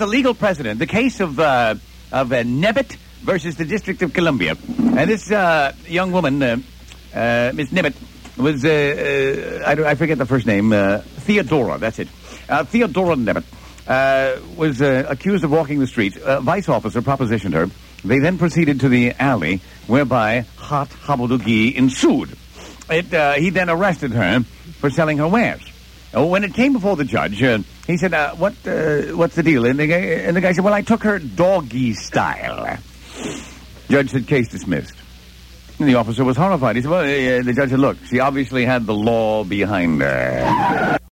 a legal precedent. The case of uh, of uh, Nebbit versus the District of Columbia. And this uh, young woman, uh, uh, Miss Nebbit, was, uh, uh, I, I forget the first name, Theodora, that's it. Theodora Nebbit was accused of walking the streets. A vice officer propositioned her. They then proceeded to the alley, whereby hot hobbledogee ensued. It, he then arrested her for selling her wares. When it came before the judge, he said, uh, "What? Uh, what's the deal?" And the, guy, and the guy said, "Well, I took her doggy style." Judge said, "Case dismissed." And the officer was horrified. He said, "Well," uh, the judge said, "Look, she obviously had the law behind her."